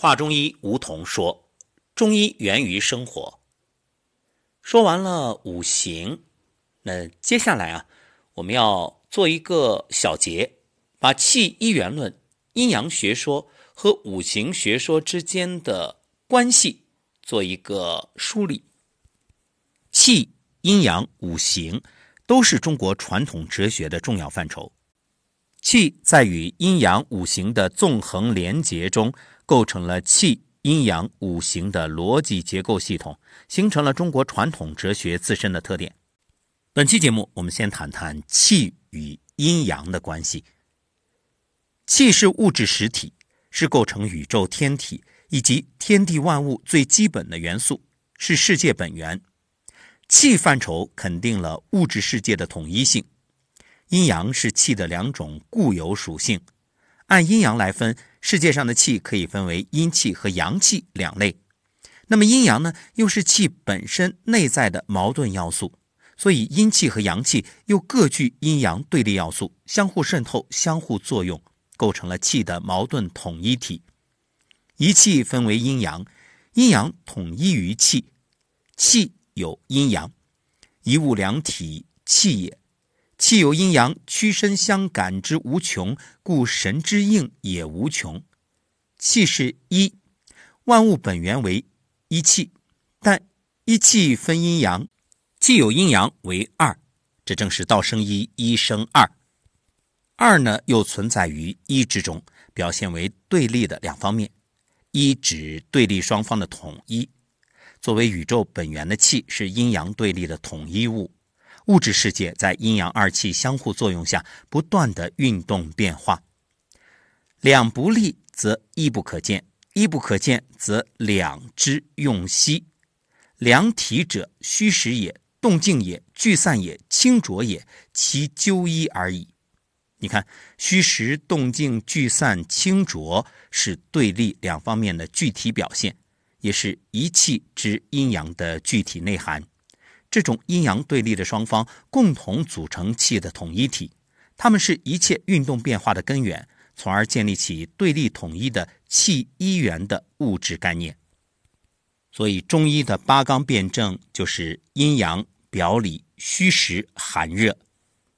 华中医吴桐说：“中医源于生活。”说完了五行，那接下来啊，我们要做一个小结，把气一元论、阴阳学说和五行学说之间的关系做一个梳理。气、阴阳、五行都是中国传统哲学的重要范畴。气在与阴阳五行的纵横连结中。构成了气、阴阳、五行的逻辑结构系统，形成了中国传统哲学自身的特点。本期节目，我们先谈谈气与阴阳的关系。气是物质实体，是构成宇宙天体以及天地万物最基本的元素，是世界本源。气范畴肯定了物质世界的统一性。阴阳是气的两种固有属性。按阴阳来分，世界上的气可以分为阴气和阳气两类。那么阴阳呢，又是气本身内在的矛盾要素，所以阴气和阳气又各具阴阳对立要素，相互渗透、相互作用，构成了气的矛盾统一体。一气分为阴阳，阴阳统一于气，气有阴阳，一物两体，气也。气有阴阳，屈身相感之无穷，故神之应也无穷。气是一，万物本源为一气，但一气分阴阳，气有阴阳为二，这正是道生一，一生二。二呢，又存在于一之中，表现为对立的两方面。一指对立双方的统一，作为宇宙本源的气是阴阳对立的统一物。物质世界在阴阳二气相互作用下不断的运动变化，两不利则一不可见，一不可见则两之用息。两体者，虚实也，动静也，聚散也，清浊也，其究一而已。你看，虚实、动静、聚散、清浊是对立两方面的具体表现，也是一气之阴阳的具体内涵。这种阴阳对立的双方共同组成气的统一体，它们是一切运动变化的根源，从而建立起对立统一的气一元的物质概念。所以，中医的八纲辩证就是阴阳、表里、虚实、寒热。